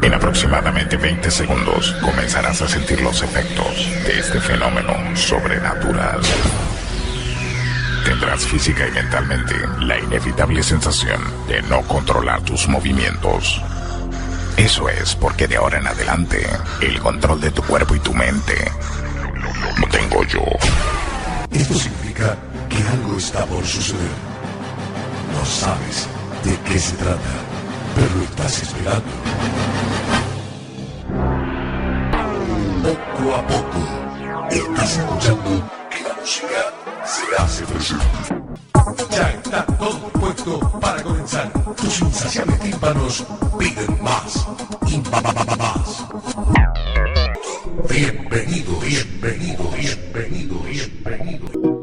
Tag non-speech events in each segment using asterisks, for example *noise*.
En aproximadamente 20 segundos comenzarás a sentir los efectos de este fenómeno sobrenatural. Tendrás física y mentalmente la inevitable sensación de no controlar tus movimientos. Eso es porque de ahora en adelante el control de tu cuerpo y tu mente lo tengo yo. Esto significa que algo está por suceder. No sabes de qué se trata, pero lo estás esperando. Poco a poco, estás escuchando que la música se hace presente. Ya está todo puesto para comenzar. Tus insaciables tímpanos piden más y más. Bienvenido, bienvenido, bienvenido, bienvenido.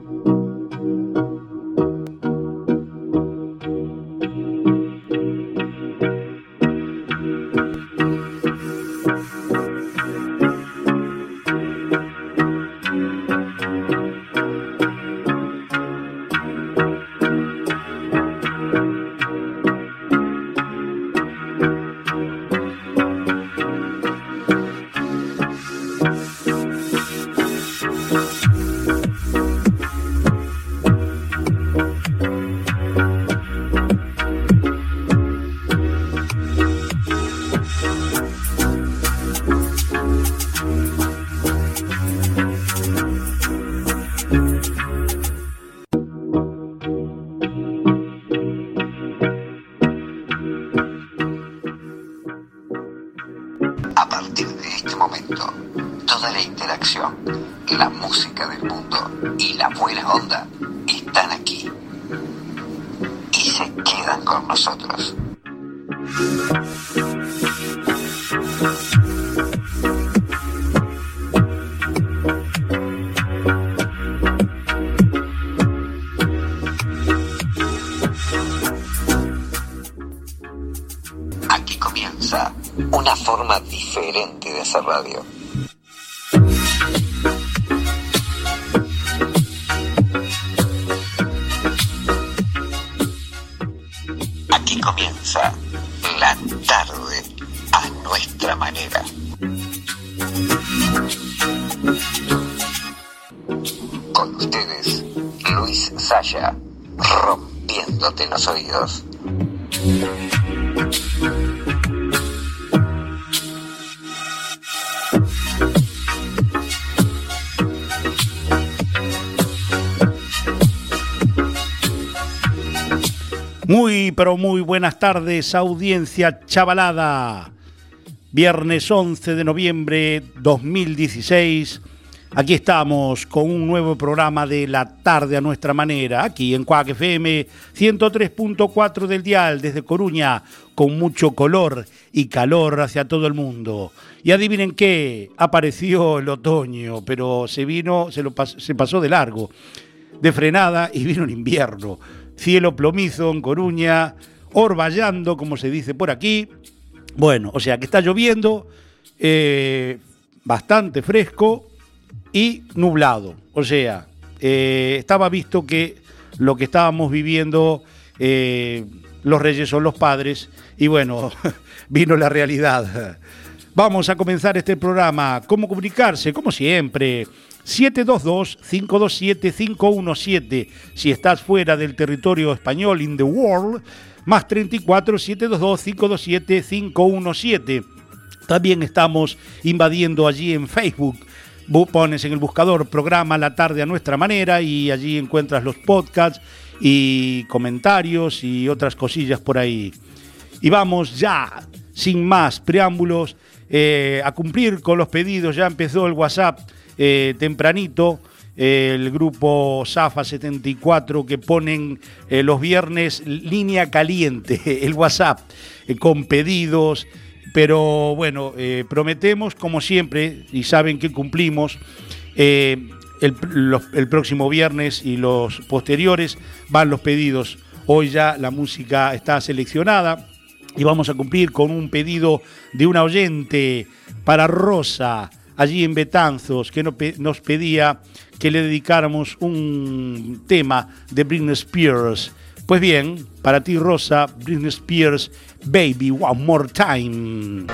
Muy, pero muy buenas tardes, audiencia chavalada. Viernes 11 de noviembre 2016. Aquí estamos con un nuevo programa de La Tarde a Nuestra Manera, aquí en Cuac FM 103.4 del Dial, desde Coruña, con mucho color y calor hacia todo el mundo. Y adivinen qué, apareció el otoño, pero se vino, se, lo se pasó de largo, de frenada y vino el invierno. Cielo plomizo en Coruña, orvallando, como se dice por aquí. Bueno, o sea que está lloviendo, eh, bastante fresco y nublado. O sea, eh, estaba visto que lo que estábamos viviendo, eh, los reyes son los padres, y bueno, *laughs* vino la realidad. Vamos a comenzar este programa. ¿Cómo comunicarse? Como siempre. 722-527-517. Si estás fuera del territorio español in the world, más 34 722 527 517. También estamos invadiendo allí en Facebook. Pones en el buscador programa La tarde a nuestra manera y allí encuentras los podcasts y comentarios y otras cosillas por ahí. Y vamos ya, sin más preámbulos, eh, a cumplir con los pedidos. Ya empezó el WhatsApp eh, tempranito. el grupo Zafa 74 que ponen los viernes línea caliente, *laughs* el WhatsApp, con pedidos, pero bueno, prometemos como siempre, y saben que cumplimos, el, el, próximo viernes y los posteriores van los pedidos. Hoy ya la música está seleccionada y vamos a cumplir con un pedido de una oyente para Rosa, allí en Betanzos, que nos pedía que le dedicáramos un tema de Britney Spears. Pues bien, para ti Rosa, Britney Spears, Baby One More Time.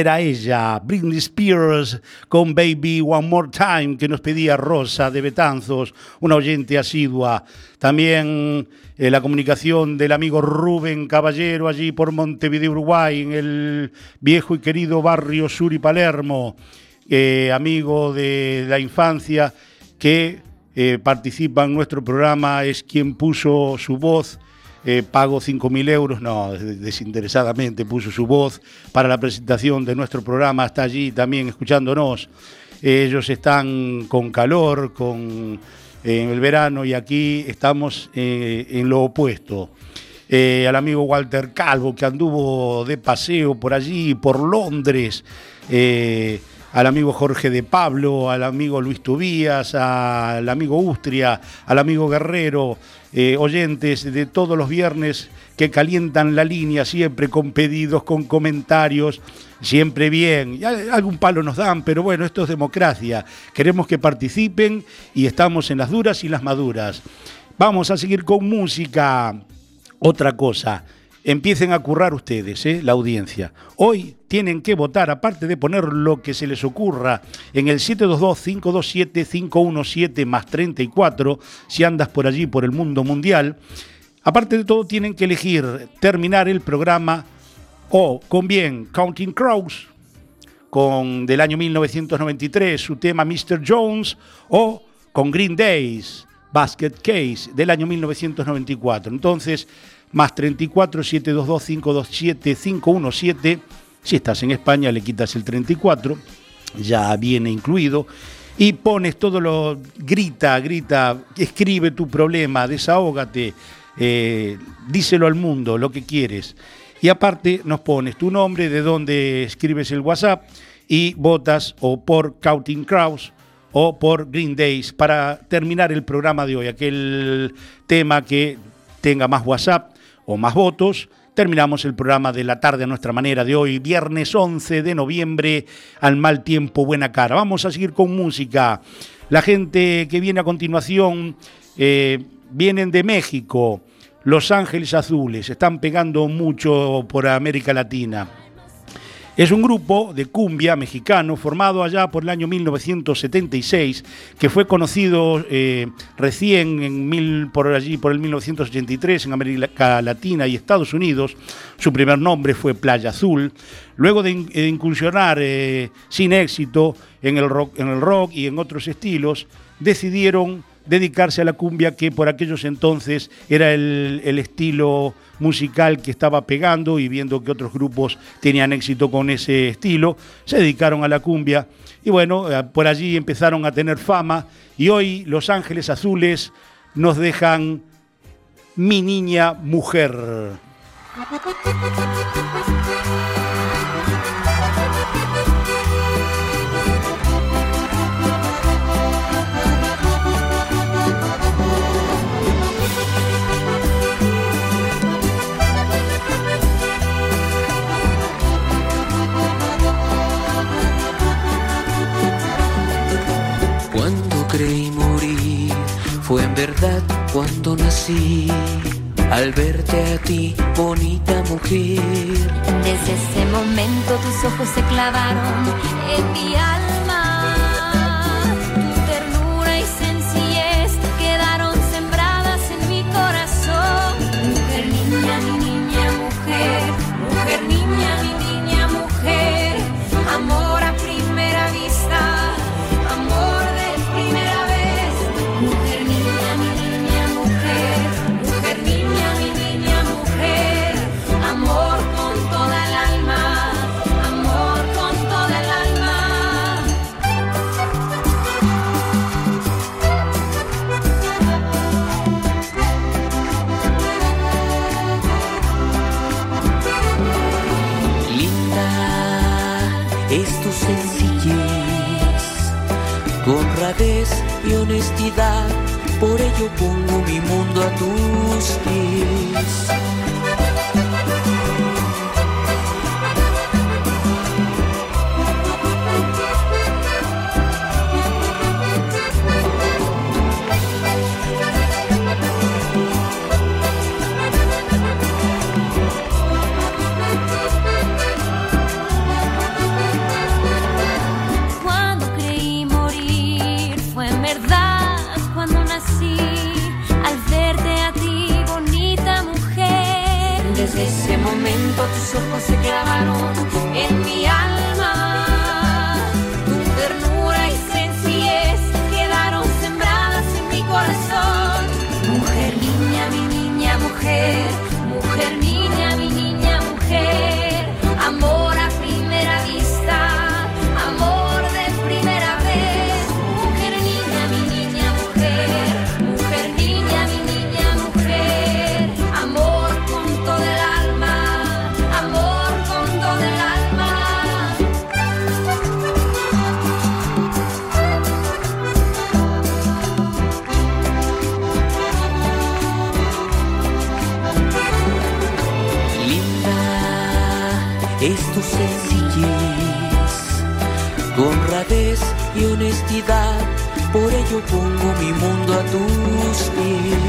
Era ella, Britney Spears, con Baby One More Time, que nos pedía Rosa de Betanzos, una oyente asidua. También eh, la comunicación del amigo Rubén Caballero allí por Montevideo, Uruguay, en el viejo y querido barrio Sur y Palermo, eh, amigo de la infancia que eh, participa en nuestro programa, es quien puso su voz eh, pago 5.000 euros, no, desinteresadamente puso su voz para la presentación de nuestro programa, está allí también escuchándonos. Ellos están con calor, con el verano y aquí estamos eh, en lo opuesto. eh, al amigo Walter Calvo, que anduvo de paseo por allí, por Londres, eh, al amigo Jorge de Pablo, al amigo Luis Tubías, al amigo Ustria, al amigo Guerrero, eh, oyentes de todos los viernes que calientan la línea siempre con pedidos, con comentarios, siempre bien. algún palo nos dan, pero bueno, esto es democracia. Queremos que participen y estamos en las duras y las maduras. Vamos a seguir con música. Otra cosa, empiecen a currar ustedes, ¿eh? la audiencia. Hoy tienen que votar, aparte de poner lo que se les ocurra en el 722-527-517 más 34, si andas por allí, por el mundo mundial. Aparte de todo, tienen que elegir terminar el programa o con bien Counting Crows, con del año 1993 su tema Mr. Jones, o con Green Days, Basket Case, del año 1994. Entonces, más 34 722 527 517. Si estás en España, le quitas el 34, ya viene incluido. Y pones todo lo. Grita, grita, escribe tu problema, desahógate eh, díselo al mundo lo que quieres. Y aparte nos pones tu nombre, de dónde escribes el WhatsApp y votas o por Counting Crows o por Green Days para terminar el programa de hoy. Aquel tema que tenga más WhatsApp o más votos. Terminamos el programa de la tarde a nuestra manera de hoy, viernes 11 de noviembre, al mal tiempo, buena cara. Vamos a seguir con música. La gente que viene a continuación eh, vienen de México. Los Ángeles Azules están pegando mucho por América Latina. Es un grupo de cumbia mexicano formado allá por el año 1976, que fue conocido eh, recién en por allí por el 1983 en América Latina y Estados Unidos. Su primer nombre fue Playa Azul. Luego de, incursionar eh, sin éxito en el, rock, en el rock y en otros estilos, decidieron dedicarse a la cumbia, que por aquellos entonces era el, estilo musical que estaba pegando y viendo que otros grupos tenían éxito con ese estilo, se dedicaron a la cumbia y bueno, eh, por allí empezaron a tener fama y hoy Los Ángeles Azules nos dejan Mi Niña Mujer. Al verte a ti, bonita mujer. Desde ese momento tus ojos se clavaron en mi alma y honestidad, por ello pongo mi mundo a tus pies. ojos se clavaron. Mundo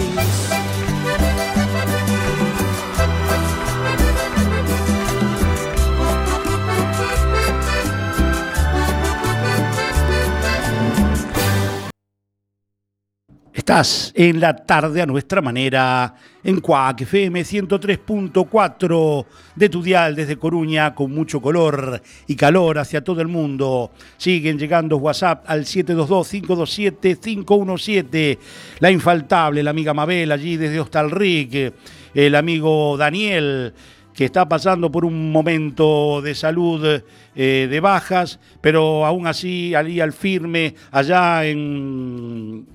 Estás en la tarde a nuestra manera en Cuac FM 103.4 de tu dial desde Coruña con mucho color y calor hacia todo el mundo. Siguen llegando WhatsApp al 722-527-517. La infaltable, la amiga Mabel allí desde Hostalric, el amigo Daniel que está pasando por un momento de salud eh, de bajas, pero aún así allí al firme, allá en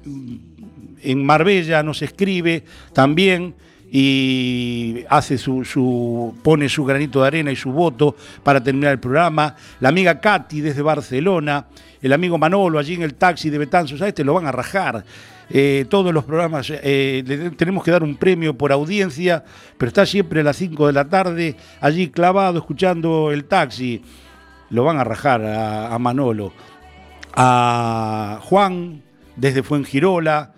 en Marbella nos escribe también y hace su, pone su granito de arena y su voto para terminar el programa. La amiga Katy desde Barcelona, el amigo Manolo allí en el taxi de Betanzos, a este lo van a rajar. Eh, todos los programas, eh, tenemos que dar un premio por audiencia, pero está siempre a las 5 de la tarde allí clavado escuchando el taxi. Lo van a rajar a, a Manolo. A Juan desde Fuengirola,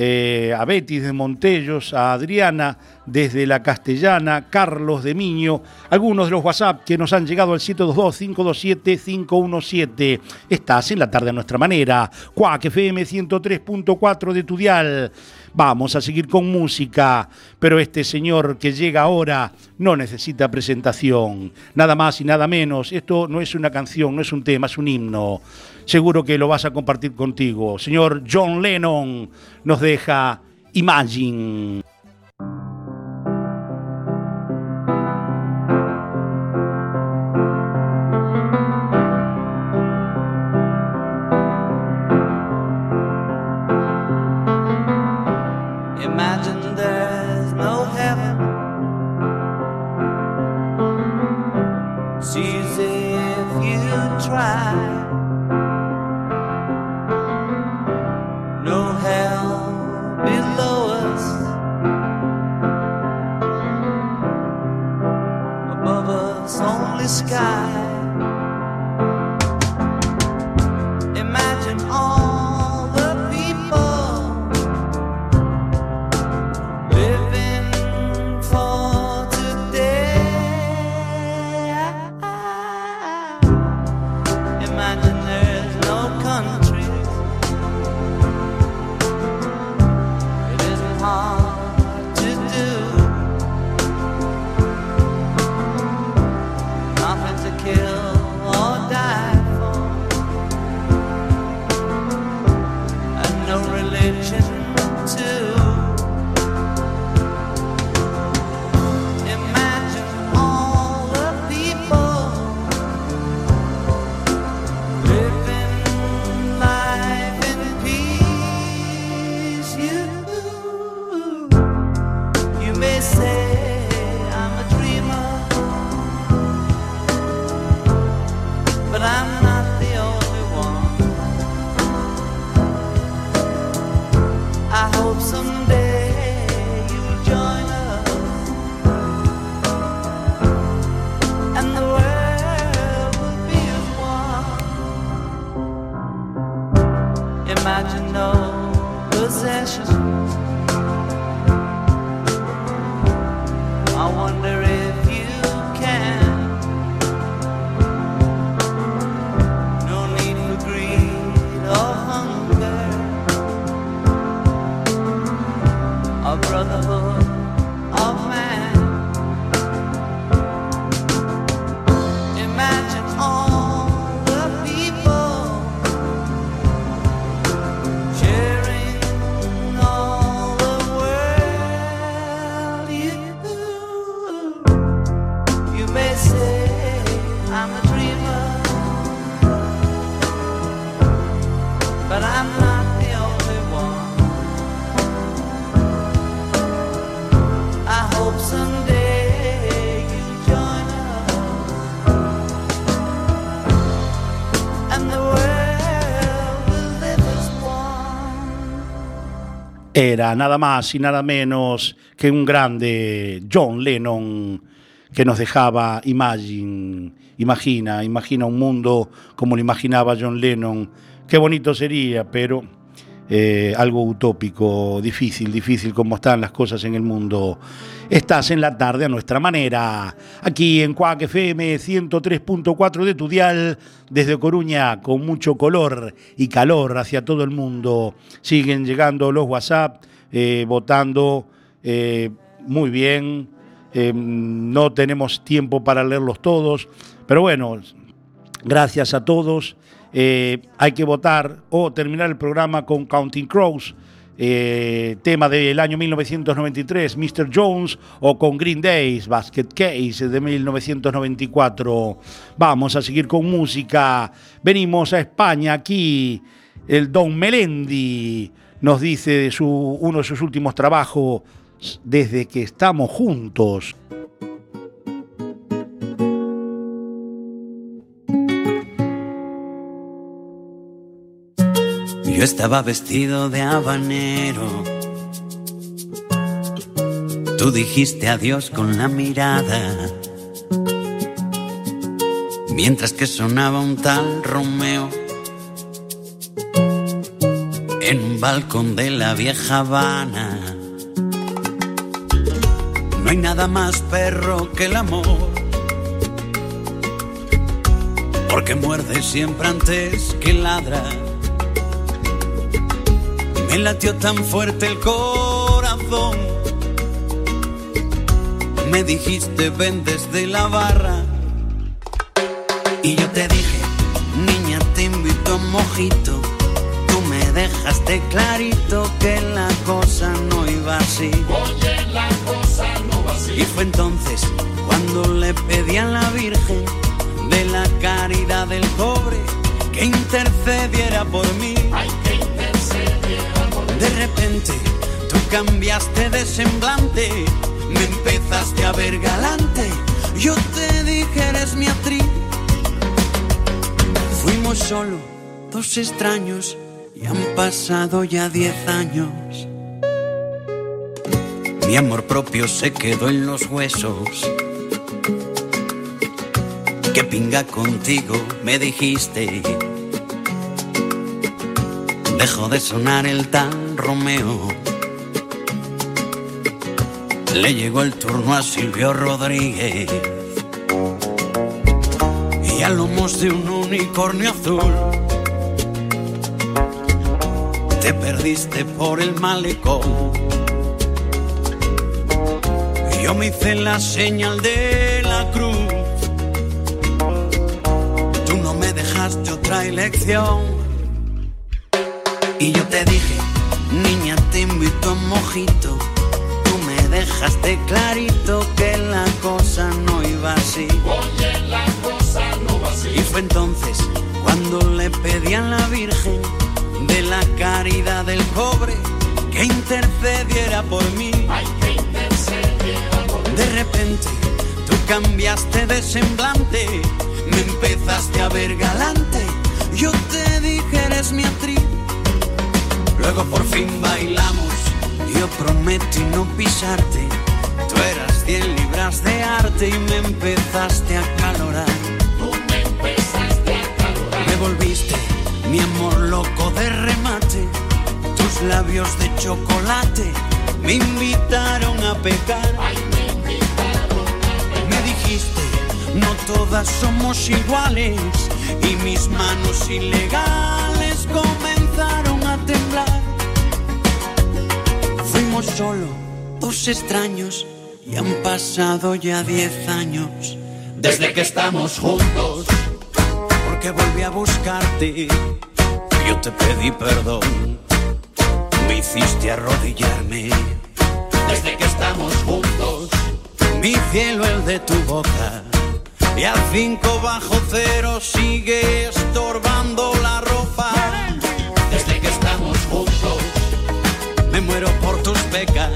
eh, a Betty de Montellos, a Adriana desde la Castellana, Carlos de Miño, algunos de los WhatsApp que nos han llegado al 722-527-517. Estás en la tarde a nuestra manera. Cuac FM 103.4 de Tudial. Vamos a seguir con música, pero este señor que llega ahora no necesita presentación. Nada más y nada menos. Esto no es una canción, no es un tema, es un himno seguro que lo vas a compartir contigo. Señor John Lennon nos deja Imagine. Era nada más y nada menos que un grande John Lennon que nos dejaba Imagine. Imagina, imagina un mundo como lo imaginaba John Lennon. Qué bonito sería, pero eh, algo utópico, difícil, difícil como están las cosas en el mundo. Estás en la tarde a nuestra manera, aquí en Cuac FM 103.4 de tu dial, desde Coruña, con mucho color y calor hacia todo el mundo. Siguen llegando los WhatsApp, eh, votando eh, muy bien. no tenemos tiempo para leerlos todos, pero bueno, gracias a todos. Eh, hay que votar o terminar el programa con Counting Crows, eh, tema del año 1993, Mr. Jones, o con Green Days, Basket Case de 1994. Vamos a seguir con música. Venimos a España aquí. El Don Melendi nos dice de su, uno de sus últimos trabajos desde que estamos juntos. Yo estaba vestido de habanero. Tú dijiste adiós con la mirada. Mientras que sonaba un tal Romeo en un balcón de la vieja Habana. No hay nada más perro que el amor. Porque muerde siempre antes que ladra me latió tan fuerte el corazón. Me dijiste ven desde la barra. Y yo te dije, niña, te invito a un mojito. Tú me dejaste clarito que la cosa no iba así. Oye, la cosa no va así. Y fue entonces cuando le pedí a la Virgen de la caridad del pobre que intercediera por mí. De repente tú cambiaste de semblante, me empezaste a ver galante. Yo te dije eres mi actriz. Fuimos solo dos extraños y han pasado ya diez años. Mi amor propio se quedó en los huesos. Que pinga contigo, me dijiste. Dejó de sonar el tal Romeo. Le llegó el turno a Silvio Rodríguez. Y a lomos de un unicornio azul. Te perdiste por el malecón. Yo me hice la señal de la cruz. Tú no me dejaste otra elección. Y yo te dije, niña, te invito a un mojito. Tú me dejaste clarito que la cosa no iba así. Oye, la cosa no va así. Y fue entonces cuando le pedí a la Virgen de la caridad del pobre que intercediera por mí. Hay que intercediera por De repente tú cambiaste de semblante, me empezaste a ver galante. Yo te dije eres mi actriz. Luego por fin bailamos. Yo prometí no pisarte. Tú eras 100 libras de arte y me empezaste a calorar. Tú me empezaste a calorar. Me volviste mi amor loco de remate. Tus labios de chocolate me invitaron a pecar. Ay, me invitaron a Me dijiste, no todas somos iguales. Y mis manos ilegales Solo dos extraños y han pasado ya diez años Desde que estamos juntos, porque volví a buscarte. Yo te pedí perdón, me hiciste arrodillarme. desde que estamos juntos, Mi cielo el de tu boca y a cinco bajo cero sigue estorbando la ropa. desde que estamos juntos, Me muero por tus becas,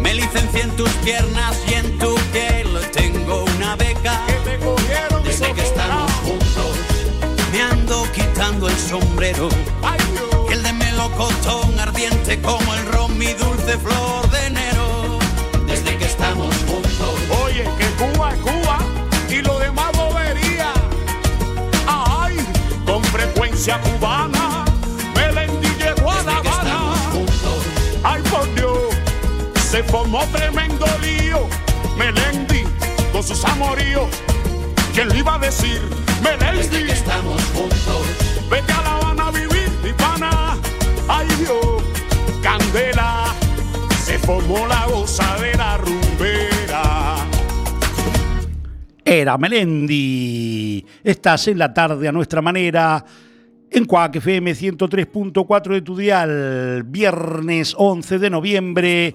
me licencié en tus piernas y en tu piel. Tengo una beca. desde que estamos juntos, Me ando quitando el sombrero, el de melocotón ardiente como el ron, mi dulce flor de enero. desde que estamos juntos, Oye, que Cuba es Cuba y lo demás bobería. Ay, con frecuencia cubana, se formó tremendo lío. Melendi con sus amoríos. ¿Quién le iba a decir? Melendi. que estamos juntos. Vete a La Habana a vivir, mi pana. Ay, Dios, candela. Se formó la gozadera rumbera. Era Melendi. Estás en la tarde a nuestra manera. En Cuac FM 103.4 de tu dial, viernes 11 de noviembre.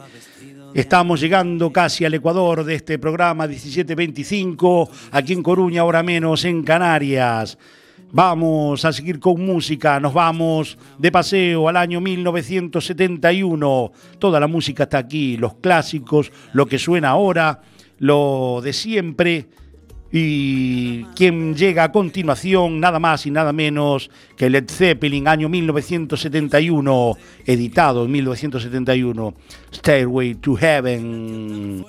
Estamos llegando casi al Ecuador de este programa 1725, aquí en Coruña, ahora menos en Canarias. Vamos a seguir con música, nos vamos de paseo al año 1971. Toda la música está aquí, los clásicos, lo que suena ahora, lo de siempre. Y quien llega a continuación, nada más y nada menos que Led Zeppelin, año 1971, editado en 1971, Stairway to Heaven.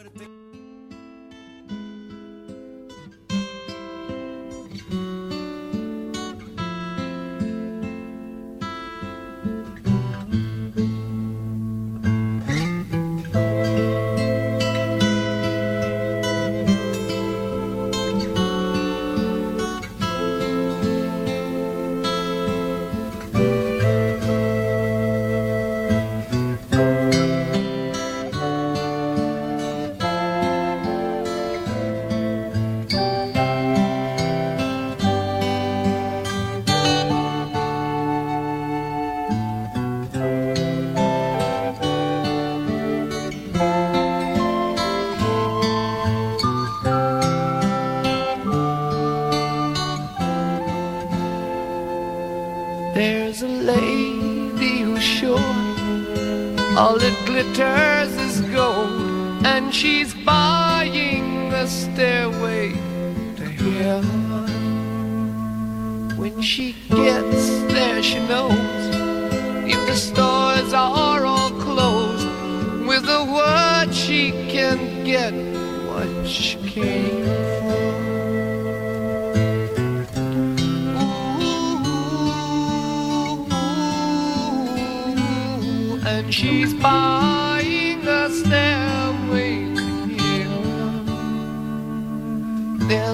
That is gold, and she's buying the stairway to heaven. When she gets there, she knows if the stores are all closed, with a word she can get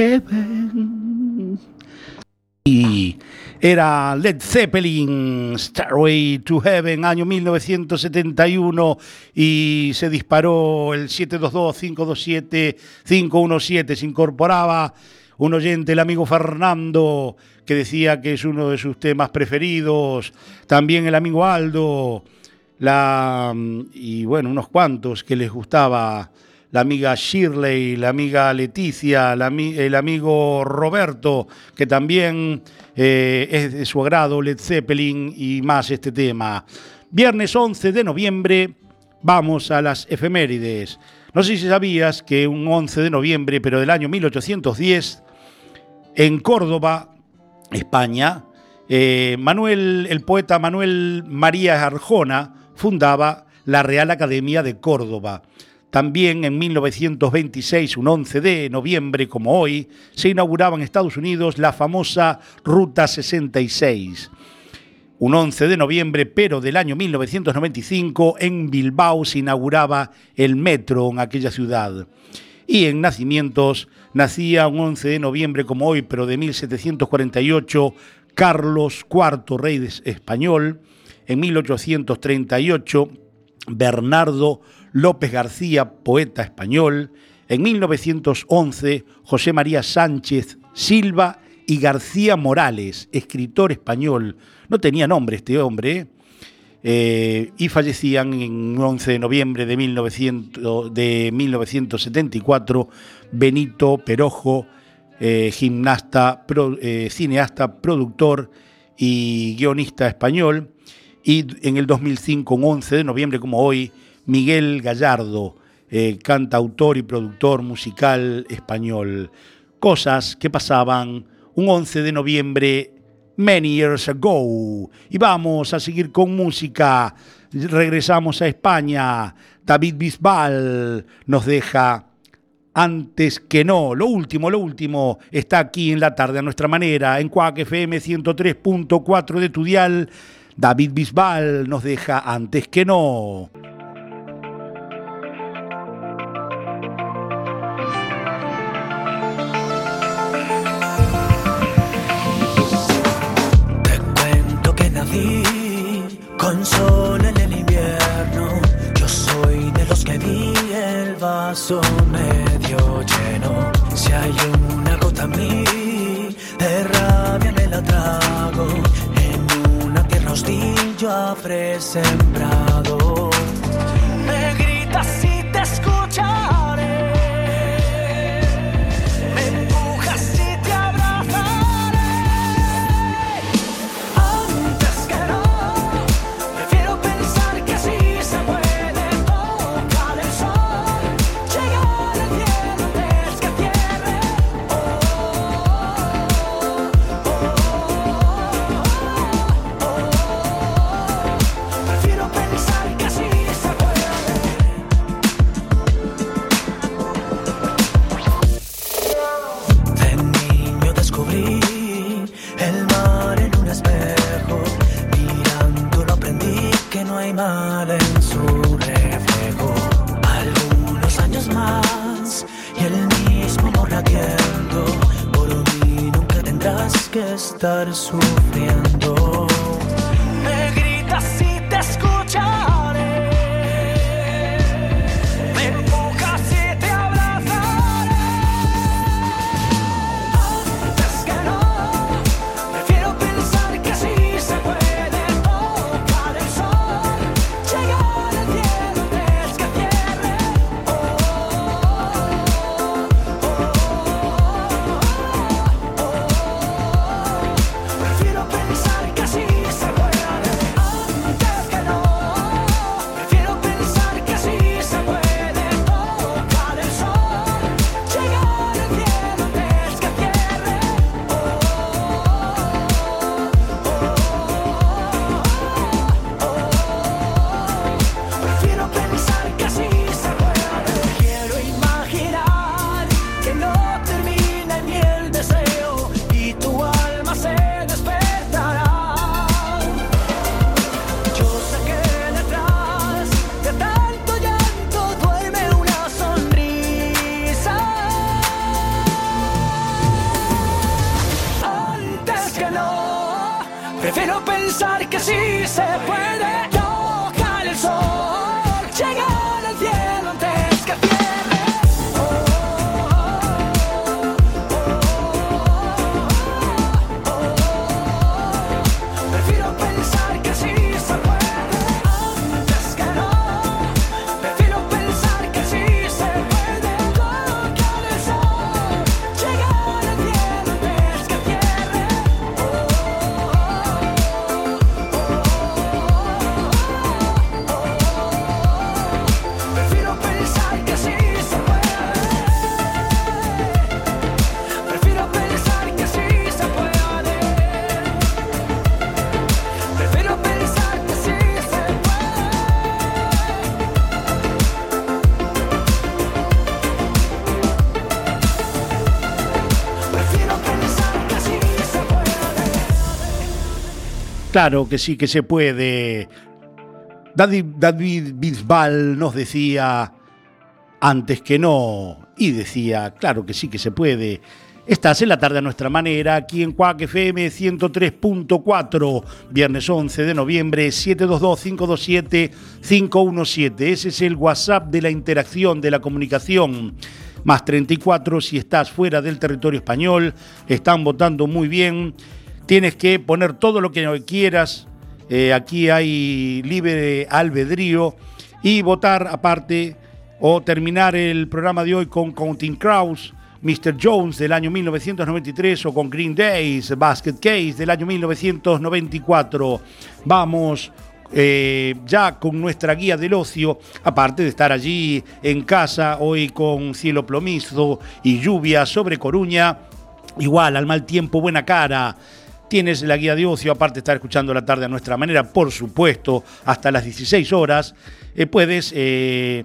heaven. Y era Led Zeppelin, Starway to Heaven, año 1971, y se disparó el 722-527-517. Se incorporaba un oyente, el amigo Fernando, que decía que es uno de sus temas preferidos. También el amigo Aldo, la, y bueno, unos cuantos que les gustaba. La amiga Shirley, la amiga Leticia, el amigo Roberto, que también eh, es de su agrado, Led Zeppelin y más este tema. Viernes 11 de noviembre, vamos a las efemérides. No sé si sabías que un 11 de noviembre, pero del año 1810, en Córdoba, España, Eh, Manuel, el poeta Manuel María Arjona fundaba la Real Academia de Córdoba. También en 1926, un 11 de noviembre como hoy, se inauguraba en Estados Unidos la famosa Ruta 66. Un 11 de noviembre, pero del año 1995, en Bilbao se inauguraba el metro en aquella ciudad. Y en nacimientos nacía un 11 de noviembre como hoy, pero de 1748, Carlos IV, rey español. En 1838, Bernardo López García, poeta español. En 1911, José María Sánchez Silva y García Morales, escritor español. No tenía nombre este hombre. Eh, y fallecían en 11 de noviembre de, 1900, de 1974 Benito Perojo, eh, gimnasta, eh, cineasta, productor y guionista español. Y en el 2005, un 11 de noviembre como hoy, Miguel Gallardo, eh, cantautor y productor musical español. Cosas que pasaban un 11 de noviembre many years ago. Y vamos a seguir con música. Regresamos a España. David Bisbal nos deja antes que no. Lo último, lo último está aquí en la tarde a nuestra manera, en Cuac FM 103.4 de tu dial. David Bisbal nos deja antes que no. Vaso medio lleno. Si hay una gota a mí, de rabia me la trago. En una tierra hostil yo habré sembrado. Claro que sí que se puede. David, David Bisbal nos decía antes que no y decía, claro que sí que se puede. Estás en la tarde a nuestra manera, aquí en Cuac FM 103.4, viernes 11 de noviembre, 722-527-517. Ese es el WhatsApp de la interacción, de la comunicación. Más 34 si estás fuera del territorio español, están votando muy bien. Tienes que poner todo lo que quieras. Eh, aquí hay libre albedrío y votar aparte o terminar el programa de hoy con Counting Crows Mr. Jones del año 1993 o con Green Days, Basket Case del año 1994. Vamos eh, ya con nuestra guía del ocio, aparte de estar allí en casa hoy con cielo plomizo y lluvia sobre Coruña, igual al mal tiempo, buena cara. Tienes la guía de ocio, aparte de estar escuchando la tarde a nuestra manera, por supuesto, hasta las 16 horas. Eh, puedes, eh,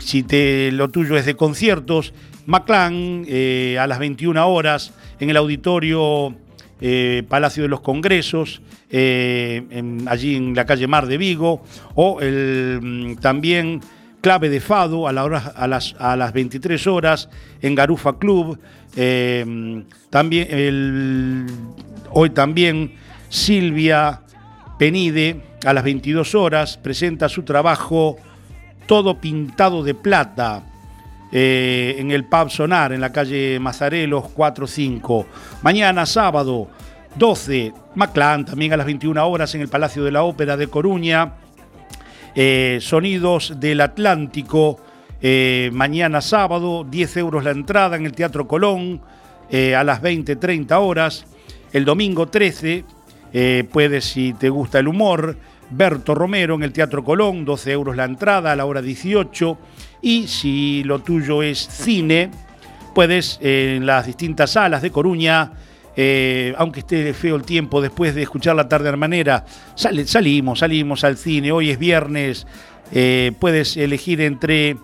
si te, lo tuyo es de conciertos, Maclán eh, a las 21 horas en el auditorio eh, Palacio de los Congresos, eh, allí en la calle Mar de Vigo, o el, mm, también Clave de Fado a, las, a las 23 horas en Garufa Club, también el, hoy también Silvia Penide a las 22 horas presenta su trabajo Todo Pintado de Plata eh, en el Pub Sonar, en la calle Mazarelos 45. Mañana, sábado 12, Maclán, también a las 21 horas en el Palacio de la Ópera de Coruña. Eh, sonidos del Atlántico, eh, mañana sábado, 10 euros la entrada en el Teatro Colón, a las 20, 30 horas. El domingo 13, puedes, si te gusta el humor, Berto Romero en el Teatro Colón, 12 euros la entrada a la hora 18. Y si lo tuyo es cine, puedes en las distintas salas de Coruña, eh, aunque esté feo el tiempo después de escuchar la tarde hermanera, salimos, salimos al cine, hoy es viernes, eh, puedes elegir entre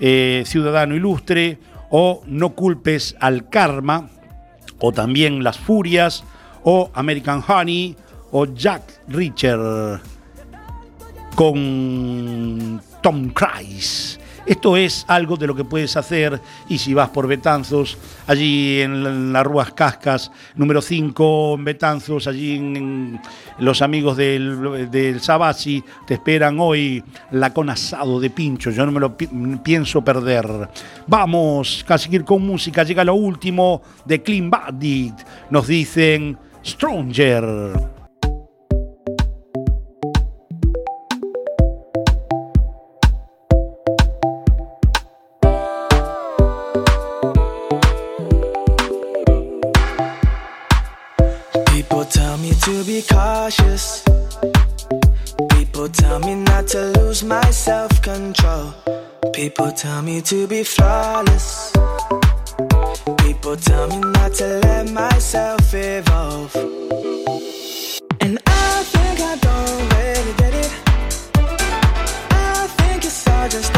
eh, Ciudadano Ilustre o No culpes al karma, o también Las Furias, o American Honey, o Jack Richard con Tom Cruise. Esto es algo de lo que puedes hacer y si vas por Betanzos, allí en las Rúas Cascas, número 5 en Betanzos, allí en, los amigos del, del Sabasi te esperan hoy la con asado de pincho, yo no me lo pienso perder. Vamos a seguir con música, llega lo último de Clean Bandit, nos dicen Stronger. People tell me to be cautious. People tell me not to lose my self control. People tell me to be flawless. People tell me not to let myself evolve. And I think I don't it. I think it's all just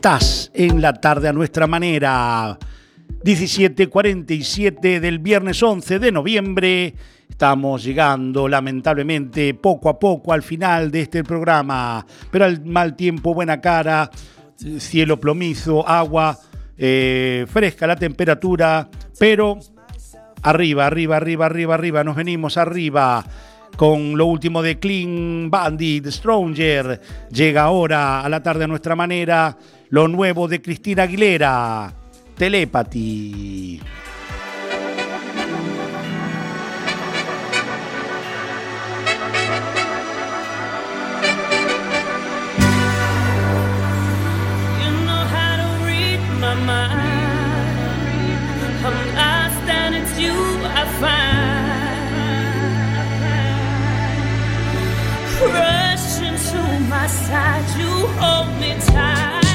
Estás en la tarde a nuestra manera. 17:47 del viernes 11 de noviembre. Estamos llegando lamentablemente poco a poco al final de este programa, pero al mal tiempo, buena cara, cielo plomizo, agua eh, fresca la temperatura, pero arriba, arriba, arriba, arriba, arriba, nos venimos arriba con lo último de Clean Bandit, Stronger. Llega ahora a la tarde a nuestra manera lo nuevo de Cristina Aguilera, Telepathy. Rush into my side, you hold me tight.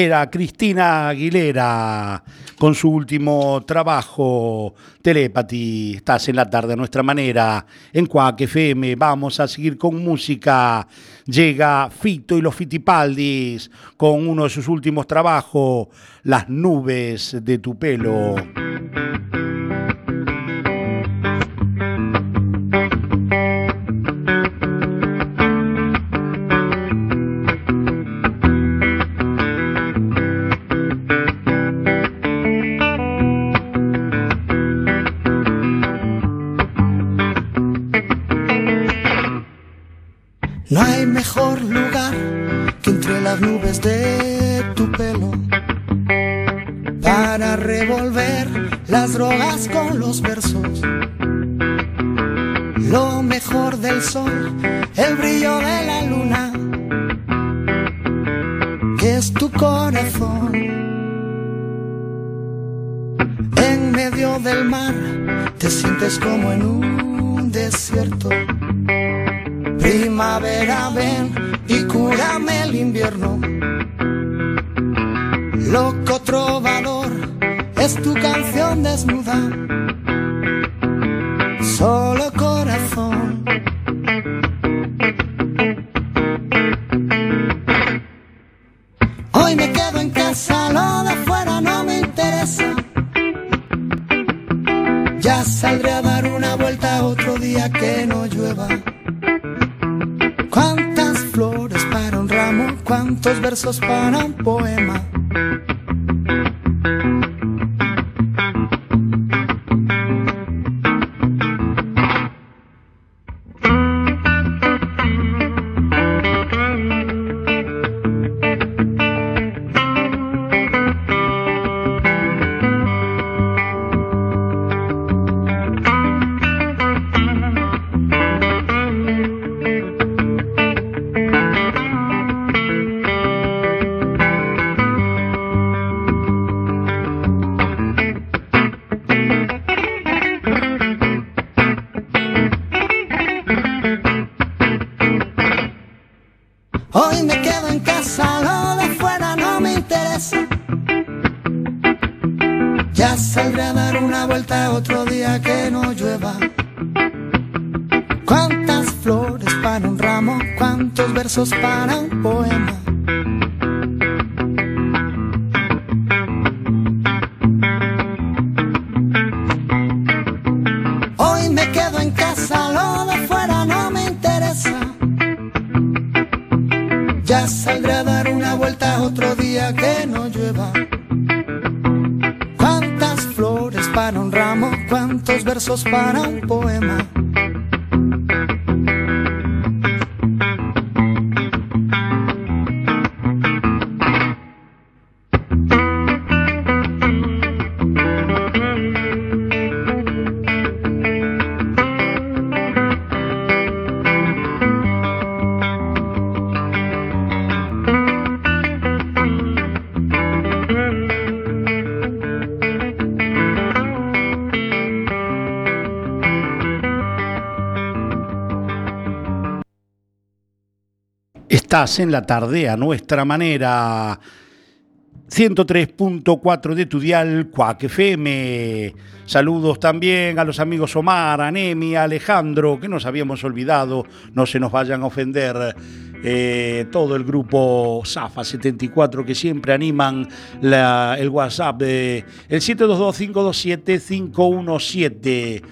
Era Cristina Aguilera con su último trabajo, Telepathy. Estás en la tarde a nuestra manera. En Cuac FM vamos a seguir con música. Llega Fito y los Fitipaldis con uno de sus últimos trabajos, Las nubes de tu pelo. Las drogas con los versos. Lo mejor del sol, el brillo de la luna, que es tu corazón. En medio del mar te sientes como en un desierto. Primavera ven y cúrame el invierno. Loco trovador, es tu canción desnuda. Solo corazón. Hoy me quedo en casa, lo de afuera no me interesa. Ya saldré a dar una vuelta otro día que no llueva. Cuántas flores para un ramo, cuántos versos para un poema. Ya saldré a dar una vuelta otro día que no llueva. Cuántas flores para un ramo, cuántos versos para un poema. Versos para un poema. En la tarde a nuestra manera. 103.4 de tu dial, Cuac FM. Saludos también a los amigos Omar, Anemi, Alejandro, que nos habíamos olvidado, no se nos vayan a ofender. Eh, todo el grupo Zafa 74 que siempre animan la- el WhatsApp de el 722-527-517.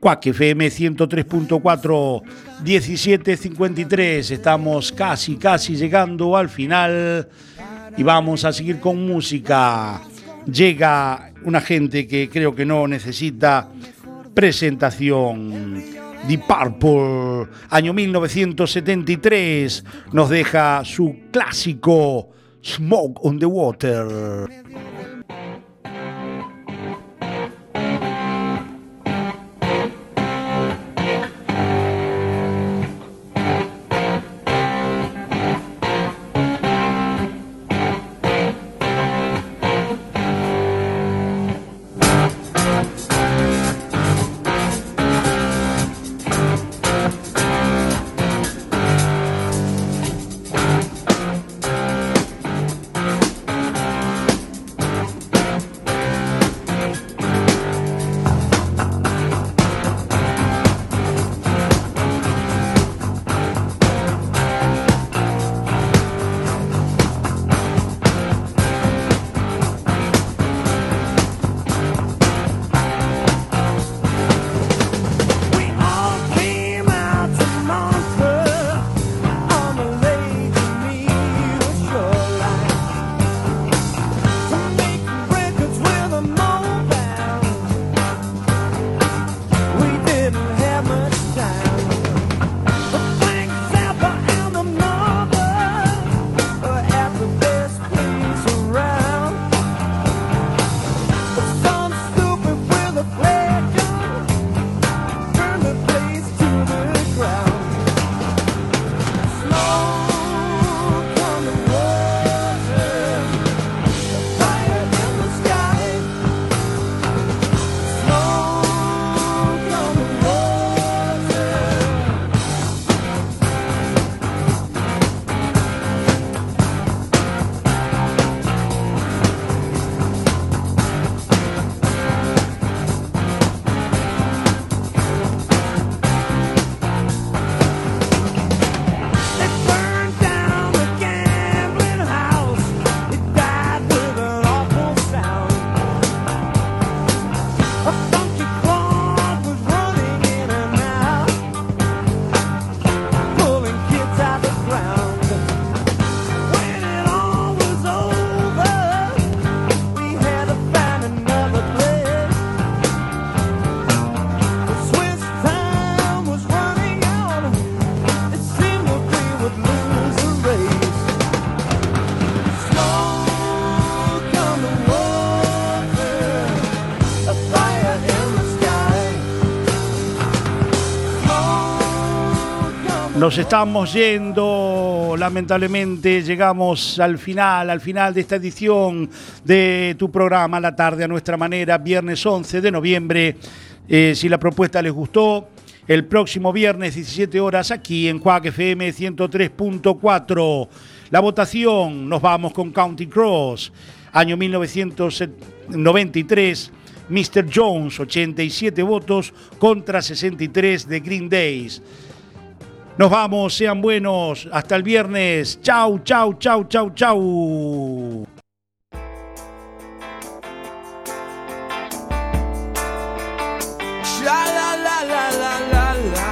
Cuac FM 103.4 1753. Estamos casi, casi llegando al final y vamos a seguir con música. Llega una gente que creo que no necesita presentación. The Purple, año 1973, nos deja su clásico Smoke on the Water. Nos estamos yendo, lamentablemente llegamos al final, al final de esta edición de tu programa La tarde a nuestra manera, viernes 11 de noviembre. Eh, si la propuesta les gustó, el próximo viernes 17 horas aquí en Quack FM 103.4. La votación, nos vamos con County Cross, año 1993. Mr. Jones, 87 votos contra 63 de Green Days. Nos vamos, sean buenos. Hasta el viernes. Chau, chau, chau, chau, chau.